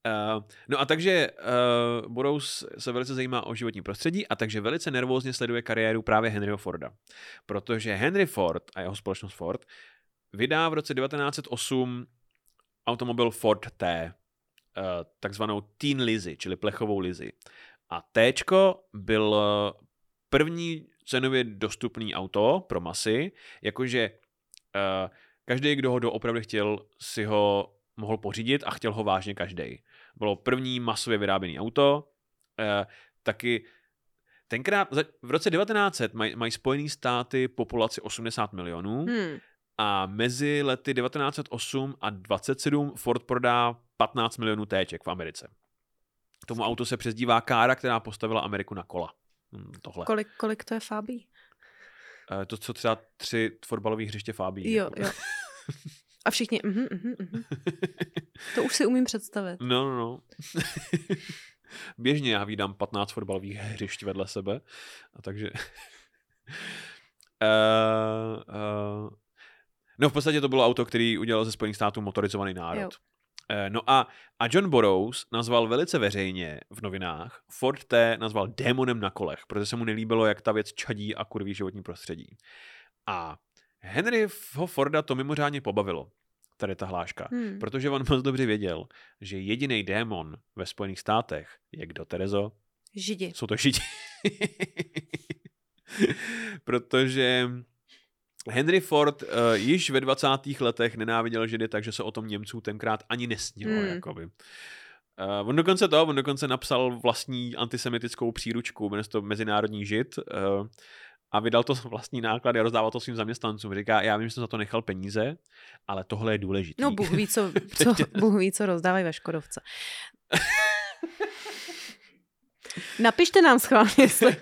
Speaker 2: Uh, no a takže uh, Burroughs se velice zajímá o životní prostředí a takže velice nervózně sleduje kariéru právě Henryho Forda. Protože Henry Ford a jeho společnost Ford vydá v roce 1908 automobil Ford T, uh, takzvanou Teen Lizzy, čili plechovou Lizzy. A T byl eh, první cenově dostupný auto pro masy, jakože uh, každý, kdo ho doopravdy chtěl, si ho mohl pořídit a chtěl ho vážně každý. Bylo první masově vyráběné auto, eh, taky tenkrát, v roce 1900 mají maj Spojené státy populaci 80 milionů
Speaker 1: Hmm.
Speaker 2: a mezi lety 1908 a 27 Ford prodá 15 milionů téček v Americe. Tomu auto se přezdívá kára, která postavila Ameriku na kola. Hm, Tohle.
Speaker 1: Kolik, kolik to je Fábí?
Speaker 2: Eh, To, co třeba tři fotbalové hřiště Fábí.
Speaker 1: Jo,
Speaker 2: jako.
Speaker 1: jo. A všichni, mhm, mhm, mhm. To už si umím představit.
Speaker 2: No, no, no. Běžně já vídám 15 fotbalových hřišť vedle sebe, a takže... uh, uh, no v podstatě to bylo auto, který udělal ze Spojených států motorizovaný národ.
Speaker 1: Jo.
Speaker 2: Eh, No a, a John Burroughs nazval velice veřejně v novinách Ford T nazval démonem na kolech, protože se mu nelíbilo, jak ta věc čadí a kurví životní prostředí. A Henryho Forda to mimořádně pobavilo, tady ta hláška.
Speaker 1: Hmm.
Speaker 2: Protože on moc dobře věděl, že jediný démon ve Spojených státech je kdo, Terezo?
Speaker 1: Židi.
Speaker 2: Jsou to Židi. Protože Henry Ford uh, již ve 20. letech nenáviděl Židy, takže se o tom Němců tenkrát ani nesnilo.
Speaker 1: Hmm.
Speaker 2: Jakoby. Uh, on dokonce to, on dokonce napsal vlastní antisemitickou příručku, jmenuje to Mezinárodní žid, uh, a vydal to vlastní náklady a rozdával to svým zaměstnancům. Říká, já vím, že jsem za to nechal peníze, ale tohle je důležité.
Speaker 1: No Bůh ví, co, co, Bůh ví, co rozdávají ve Škodovce. Napište nám schválně, jestli...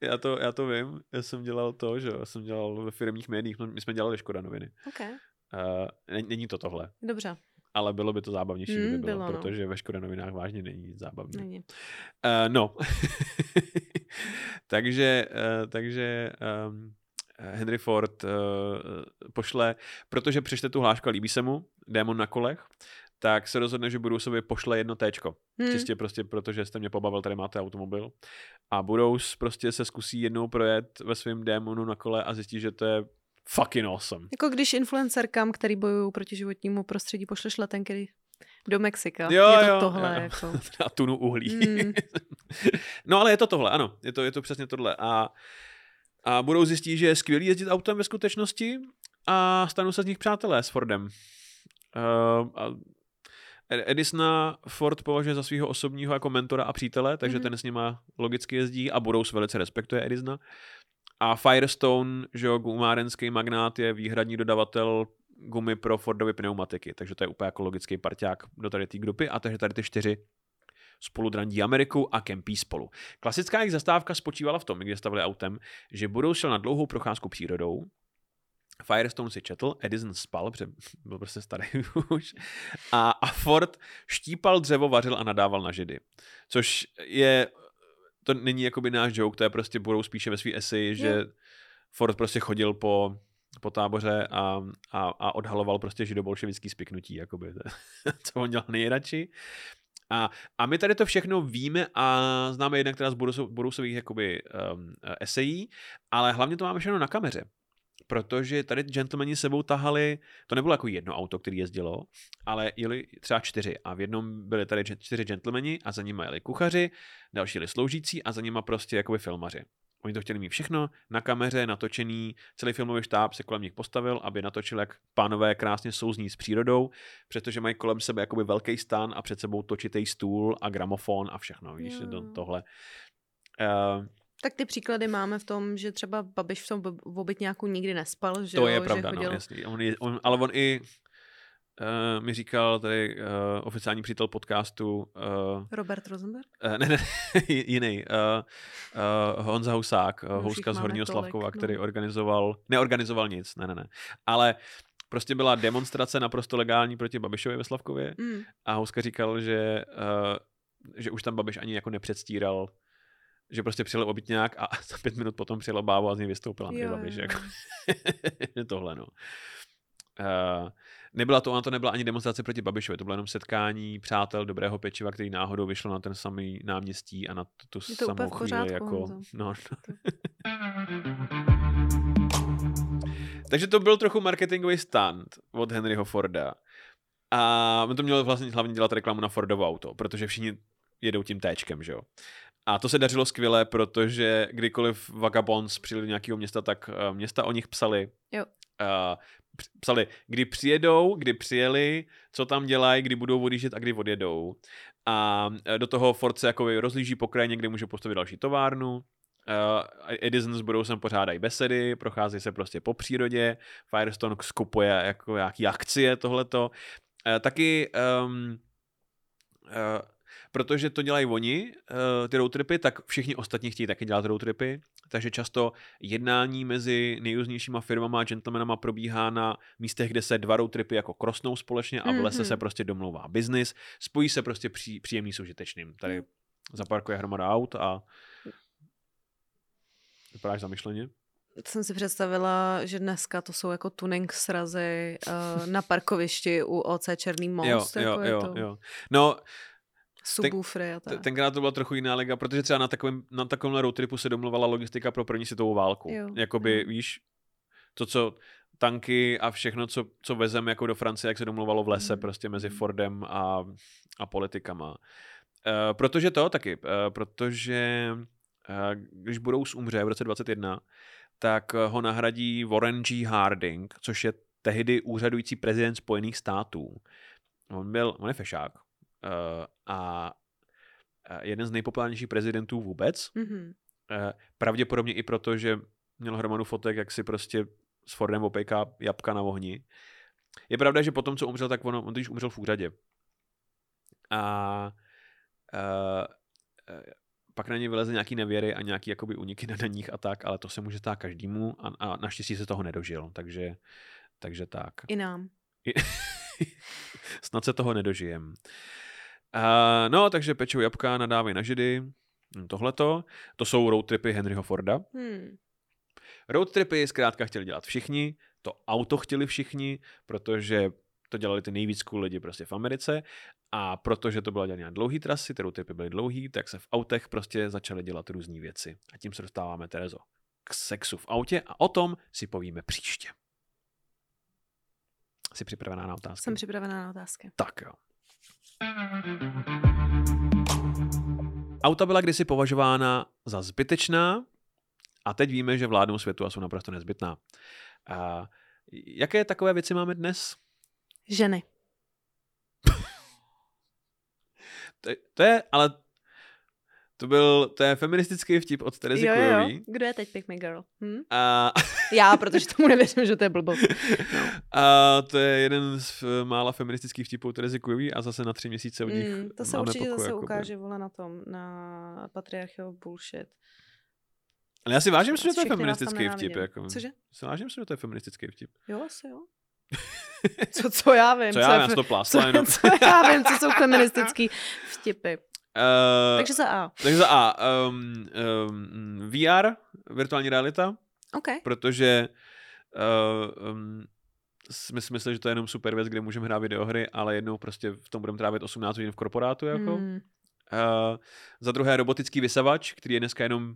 Speaker 2: Já to, já to vím, já jsem dělal to, že já jsem dělal ve firmních médiích, no, my jsme dělali Škoda noviny.
Speaker 1: Okay.
Speaker 2: Uh, není to tohle,
Speaker 1: Dobře,
Speaker 2: ale bylo by to zábavnější,
Speaker 1: Mm,
Speaker 2: kdyby bylo,
Speaker 1: bylo, no.
Speaker 2: protože ve Škoda novinách vážně není nic zábavný.
Speaker 1: není.
Speaker 2: Uh, no, takže, uh, takže um, Henry Ford uh, pošle, protože přečte tu hlášku a líbí se mu, démon na kolech, tak se rozhodne, že budou sobě pošle jedno téčko. Hmm. Čistě prostě protože jste mě pobavil, tady máte automobil. A budou prostě se zkusí jednou projet ve svém démonu na kole a zjistí, že to je fucking awesome.
Speaker 1: Jako když influencerkám, který bojují proti životnímu prostředí, pošleš letenky do Mexika.
Speaker 2: Jo,
Speaker 1: je to
Speaker 2: jo,
Speaker 1: tohle.
Speaker 2: jo.
Speaker 1: Jako.
Speaker 2: Na tunu uhlí.
Speaker 1: Mm.
Speaker 2: no ale je to tohle, ano. Je to, je to přesně tohle. A, a budou zjistit, že je skvělý jezdit autem ve skutečnosti a stanou se z nich přátelé s Fordem. Uh, a Edisona Ford považuje za svého osobního jako mentora a přítele, takže
Speaker 1: Mhm.
Speaker 2: ten s nima logicky jezdí a budou velice respektuje Edisona. A Firestone, že jo, gumárenský magnát, je výhradní dodavatel gumy pro Fordovy pneumatiky, takže to je úplně jako logický parťák do tady té grupy a takže tady ty čtyři spolu drandí Ameriku a kempí spolu. Klasická jejich zastávka spočívala v tom, když stavili autem, že budou šel na dlouhou procházku přírodou, Firestone si četl, Edison spal, protože byl prostě starý už, a, a Ford štípal dřevo, vařil a nadával na židy. Což je, to není jakoby náš joke, to je prostě budou spíše ve svý eseji, že
Speaker 1: Jo.
Speaker 2: Ford prostě chodil po, po táboře a, a, a odhaloval prostě židobolševický spiknutí, jakoby, co on dělal nejradši. A, a my tady to všechno víme a známe jednak teda z Borusových jakoby um, esejí, ale hlavně to máme všechno na kameře. Protože tady gentlemani sebou tahali, to nebylo jako jedno auto, který jezdilo, ale jeli třeba čtyři a v jednom byli tady čtyři gentlemani a za nimi jeli kuchaři, další jeli sloužící a za nimi prostě jakoby filmaři. Oni to chtěli mít všechno na kameře, natočený, celý filmový štáb se kolem nich postavil, aby natočil, jak pánové krásně souzní s přírodou, přestože mají kolem sebe jakoby velký stan a před sebou točitý stůl a gramofon a všechno, víš, to, tohle. Uh,
Speaker 1: Tak ty příklady máme v tom, že třeba Babiš v tom v obytňáku nikdy nespal, že
Speaker 2: to
Speaker 1: jo,
Speaker 2: je
Speaker 1: že
Speaker 2: pravda,
Speaker 1: chodil...
Speaker 2: no, jasný. On je, on, ale on i uh, mi říkal tady uh, oficiální přítel podcastu, uh,
Speaker 1: Robert Rosenberg?
Speaker 2: uh, ne, ne, jiný, uh, uh, Honza Husák, uh,
Speaker 1: No,
Speaker 2: houska z Horního
Speaker 1: tolik,
Speaker 2: Slavkova,
Speaker 1: no.
Speaker 2: který organizoval, neorganizoval nic, ne, ne, ne, ale prostě byla demonstrace naprosto legální proti Babišovi ve Slavkově
Speaker 1: Mm.
Speaker 2: a Houska říkal, že, uh, že už tam Babiš ani jako nepředstíral, že prostě přijel obytňák a za pět minut potom přijela bávo a z něj vystoupil Andrej Babiš. Jako. tohle, no. Uh, nebyla to, ona to nebyla ani demonstrace proti Babišovi, to bylo jenom setkání přátel dobrého pečiva, který náhodou vyšlo na ten samý náměstí a na tu, tu
Speaker 1: Je to
Speaker 2: samou chvíli. Jako,
Speaker 1: Honzo.
Speaker 2: no, no. Takže to byl trochu marketingový stand od Henryho Forda. A on to měl vlastně hlavně dělat reklamu na Fordovo auto, protože všichni jedou tím téčkem, že jo. A to se dařilo skvěle, protože kdykoliv Vagabonds přijeli do nějakého města, tak eh, města o nich psali.
Speaker 1: Jo.
Speaker 2: Uh, psali, kdy přijedou, kdy přijeli, co tam dělají, kdy budou odjíždět a kdy odjedou. A eh, do toho Ford se jako rozlíží po krajině, kde může postavit další továrnu. Uh, Edison s Budou pořádají besedy, prochází se prostě po přírodě, Firestone skupuje jako nějaký akcie, tohleto. Uh, taky um, uh, protože to dělají oni, uh, ty roadtripy, tak všichni ostatní chtějí taky dělat roadtripy, takže často jednání mezi nejrůznějšíma firmama a gentlemanama probíhá na místech, kde se dva roadtripy jako krosnou společně a v lese
Speaker 1: Mhm.
Speaker 2: se prostě domlouvá biznis, spojí se prostě pří, příjemný s užitečným. Tady zaparkuje hromada aut a vypadáš zamyšleně?
Speaker 1: Jsem si představila, že dneska to jsou jako tuning srazy uh, na parkovišti u OC Černý most.
Speaker 2: jo,
Speaker 1: jako
Speaker 2: jo,
Speaker 1: je
Speaker 2: jo,
Speaker 1: to
Speaker 2: jo. No,
Speaker 1: subwoofry a tak.
Speaker 2: Tenkrát to byla trochu jiná liga, protože třeba na takovém, na takovémhle roadtripu se domluvala logistika pro první světovou válku.
Speaker 1: Jo,
Speaker 2: Jakoby,
Speaker 1: jo.
Speaker 2: víš, to, co tanky a všechno, co, co vezem jako do Francie, jak se domluvalo v lese
Speaker 1: Mm.
Speaker 2: prostě mezi. Fordem a, a politikama. Uh, protože to taky, uh, protože uh, když Budous umře v roce 21, tak ho nahradí Warren G. Harding, což je tehdy úřadující prezident Spojených států. On byl, on je fešák, a a jeden z nejpopulárnějších prezidentů vůbec.
Speaker 1: Mhm.
Speaker 2: Eh, Pravděpodobně i proto, že měl hromadu fotek, jak si prostě s Fordem opejká jabka na ohni. Je pravda, že potom, co umřel, tak on, on když umřel v úřadě. A uh, pak na ně vyleze nějaký nevěry a nějaký jakoby uniky na daních a tak, ale to se může stát každému a, a naštěstí se toho nedožil, takže, takže tak.
Speaker 1: I nám.
Speaker 2: Snad se toho nedožijem. Uh, no, takže pečou jabka, nadávají na židy, Hm, tohleto. To jsou road tripy Henryho Forda.
Speaker 1: Hmm.
Speaker 2: Road tripy zkrátka chtěli dělat všichni, to auto chtěli všichni, protože to dělali ty nejvíc cool lidi prostě v Americe a protože to byla dělané dlouhý trasy, ty road tripy byly dlouhý, tak se v autech prostě začaly dělat různé věci. A tím se dostáváme, Terezo, k sexu v autě a o tom si povíme příště. Jsi připravená na otázky?
Speaker 1: Jsem připravená na otázky.
Speaker 2: Tak jo. Auta byla kdysi považována za zbytečná a teď víme, že vládnou světu a jsou naprosto nezbytná. A jaké takové věci máme dnes?
Speaker 1: Ženy.
Speaker 2: To, to je, ale to byl, to je feministický vtip od Terezy
Speaker 1: jo, jo.
Speaker 2: Kujový.
Speaker 1: Kdo je teď Pick Me Girl? Hm?
Speaker 2: A,
Speaker 1: Já, protože tomu nevěřím, že to je blbost.
Speaker 2: a to je jeden z eh, mála feministických vtipů Terezy Kujový a zase na tři měsíce od nich
Speaker 1: Mm, to se určitě
Speaker 2: pokoj,
Speaker 1: zase
Speaker 2: jakoby.
Speaker 1: ukáže, vole, na tom, na Patriarchy of Bullshit.
Speaker 2: Ale já si vážím, že to je feministický vtip. Jako.
Speaker 1: Cože?
Speaker 2: Si vážím, že to je feministický vtip.
Speaker 1: Jo, asi jo. Co, co já vím?
Speaker 2: Co já vím, já
Speaker 1: fe-
Speaker 2: jsem to
Speaker 1: co,
Speaker 2: plásla jenom.
Speaker 1: co já vím, co jsou feministický vtipy.
Speaker 2: Uh,
Speaker 1: Takže za A.
Speaker 2: takže za A. Um, um, VR, virtuální realita,
Speaker 1: OK.
Speaker 2: protože uh, um, jsme si mysleli, že to je jenom super věc, kde můžeme hrát videohry, ale jednou prostě v tom budeme trávit 18 hodin v korporátu. Jako.
Speaker 1: Mm.
Speaker 2: Uh, za druhé robotický vysavač, který je dneska jenom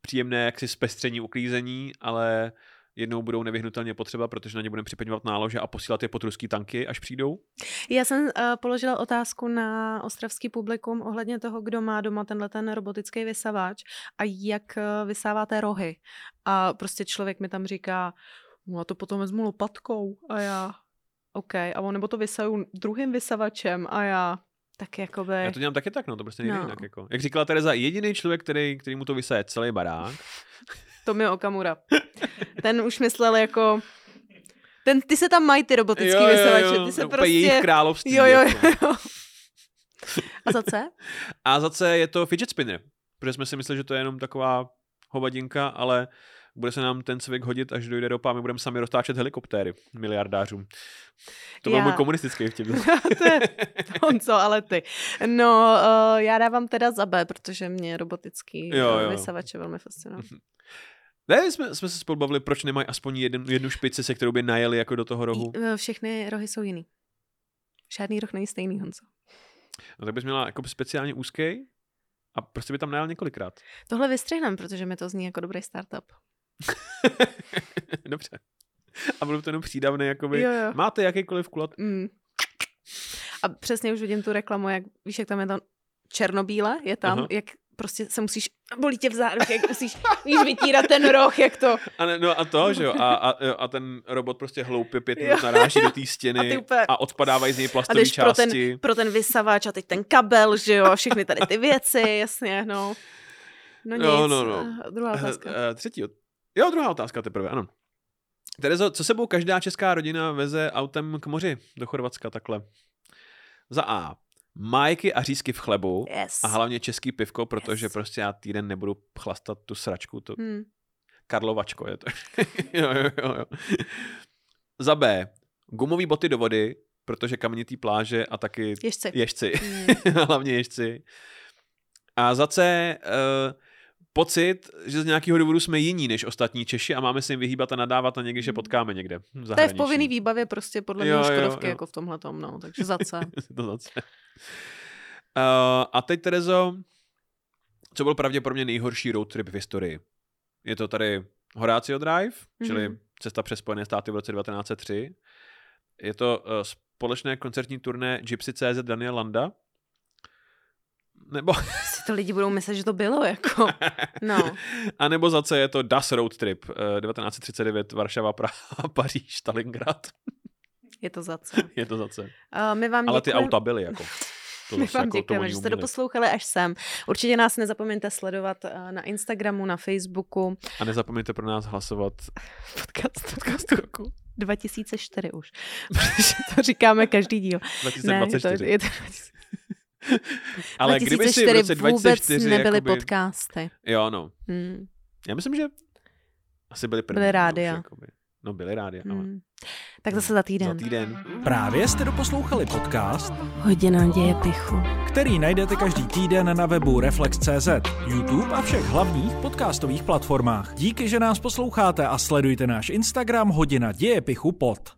Speaker 2: příjemné jaksi zpestření, uklízení, ale jednou budou nevyhnutelně potřeba, protože na ně budeme připeňovat nálože a posílat je pod ruský tanky, až přijdou.
Speaker 1: Já jsem uh, položila otázku na ostravský publikum ohledně toho, kdo má doma tenhle ten robotický vysavač a jak uh, vysáváte rohy. A prostě člověk mi tam říká, no a to potom vezmu lopatkou a já, OK, a on nebo to vysaju druhým vysavačem a já, tak jakoby...
Speaker 2: Já to dělám taky tak, no, to prostě nejde
Speaker 1: No.
Speaker 2: jinak. Jako. Jak říkala Tereza, jediný člověk, který, který mu to vysaje celý barák,
Speaker 1: Tomio Okamura. Ten už myslel jako... Ten, ty se tam mají ty robotický
Speaker 2: Jo, jo, jo,
Speaker 1: vysavače, ty se prostě...
Speaker 2: jejich království.
Speaker 1: Jo, jo,
Speaker 2: jako.
Speaker 1: jo. A za C?
Speaker 2: A za C je to fidget spinner, protože jsme si mysleli, že to je jenom taková hovadinka, ale bude se nám ten cvik hodit, až dojde ropa a my budeme sami roztáčet helikoptéry miliardářům. To byl
Speaker 1: Já-
Speaker 2: můj komunistický vtip.
Speaker 1: to je Honzo, ale ty. No, uh, já dávám teda za B, protože mě robotický
Speaker 2: Jo,
Speaker 1: eh,
Speaker 2: jo.
Speaker 1: vysavače velmi fascinují.
Speaker 2: Ne, jsme, jsme se spolu bavili, proč nemají aspoň jeden, jednu špici, se kterou by najeli jako do toho rohu.
Speaker 1: Eh, Všechny rohy jsou jiný. Žádný roh není stejný, Honzo.
Speaker 2: No, tak bys měla jako speciálně úzký a prostě by tam najel několikrát.
Speaker 1: Tohle vystřihnem, protože mi to zní jako dobrý startup.
Speaker 2: Dobře. A bylo to jenom přídavné, jakoby,
Speaker 1: Jo, jo.
Speaker 2: máte jakýkoliv kulat.
Speaker 1: Mm. A přesně už vidím tu reklamu, jak víš, jak tam je to černobíle, je tam,
Speaker 2: Aha.
Speaker 1: jak prostě se musíš, bolí tě v zádech, jak musíš víš, vytírat ten roh, jak to.
Speaker 2: A, ne, no a to, že jo, a, a, a ten robot prostě hloupě pět minut naráží do té
Speaker 1: A
Speaker 2: stěny a,
Speaker 1: úplně-
Speaker 2: a odpadávají z něj
Speaker 1: A
Speaker 2: plastové
Speaker 1: jdeš pro
Speaker 2: části.
Speaker 1: ten, pro ten vysavač a teď ten kabel, že jo, a všechny tady ty věci, jasně, no. No nic.
Speaker 2: No, no, no.
Speaker 1: Eh, Druhá otázka.
Speaker 2: Eh, eh, Třetí. ot- Jo, druhá otázka teprve, ano. Terezo, co sebou každá česká rodina veze autem k moři do Chorvatska takhle? Za A. Majky a řízky v chlebu
Speaker 1: Yes.
Speaker 2: a hlavně český pivko, protože
Speaker 1: Yes.
Speaker 2: prostě já týden nebudu chlastat tu sračku, to
Speaker 1: Hmm.
Speaker 2: Karlovačko je to. jo, jo, jo, jo. Za B. Gumový boty do vody, protože kamenitý pláže a taky
Speaker 1: Ježci.
Speaker 2: ježci.
Speaker 1: Hmm.
Speaker 2: hlavně ježci. A za C. Uh, pocit, že z nějakého důvodu jsme jiní než ostatní Češi a máme se jim vyhýbat a nadávat a někdy, že
Speaker 1: Hmm.
Speaker 2: potkáme někde. v
Speaker 1: To je v povinný výbavě prostě podle mě
Speaker 2: Jo, jo,
Speaker 1: Škodovky
Speaker 2: jo.
Speaker 1: jako v tomhle tom, no, takže za C.
Speaker 2: to zase. Uh, a teď, Terezo, co byl pravděpodobně nejhorší road trip v historii? Je to tady Horatio Drive, čili
Speaker 1: Mhm.
Speaker 2: cesta přes Spojené státy v roce 1903. Je to uh, společné koncertní turné Gypsy CZ Daniel Landa. Nebo,
Speaker 1: Si to lidi budou myslet, že to bylo, jako. No.
Speaker 2: a nebo zase je to Das Road Trip, uh, 1939 Varšava, Praha, Paříž, Stalingrad.
Speaker 1: Je to za C.
Speaker 2: Je to zase.
Speaker 1: Uh, my vám
Speaker 2: Ale ty
Speaker 1: děkujeme-
Speaker 2: auta byly jako. To
Speaker 1: My vám
Speaker 2: jako,
Speaker 1: děkujeme, že jste doposlouchali až sem. Určitě nás nezapomeňte sledovat eh, na Instagramu, na Facebooku.
Speaker 2: A nezapomeňte pro nás hlasovat
Speaker 1: Podcast
Speaker 2: podcastu roku
Speaker 1: 2004 už. Protože to říkáme každý díl.
Speaker 2: 2024.
Speaker 1: Ne, je to, je to
Speaker 2: Ale kdyby si v
Speaker 1: 2004
Speaker 2: roce
Speaker 1: vůbec
Speaker 2: 2004
Speaker 1: nebyly
Speaker 2: jakoby...
Speaker 1: podcasty.
Speaker 2: Jo, no.
Speaker 1: Hmm.
Speaker 2: Já myslím, že asi byly první.
Speaker 1: Byly
Speaker 2: no, už
Speaker 1: rádia.
Speaker 2: jakoby. No, byly rádia, ale
Speaker 1: Hmm. Tak zase za týden.
Speaker 2: za týden.
Speaker 3: Právě jste doposlouchali podcast
Speaker 1: Hodina děje pichu.
Speaker 3: který najdete každý týden na webu Reflex.cz, YouTube a všech hlavních podcastových platformách. Díky, že nás posloucháte a sledujte náš Instagram Hodina dějepichu pod.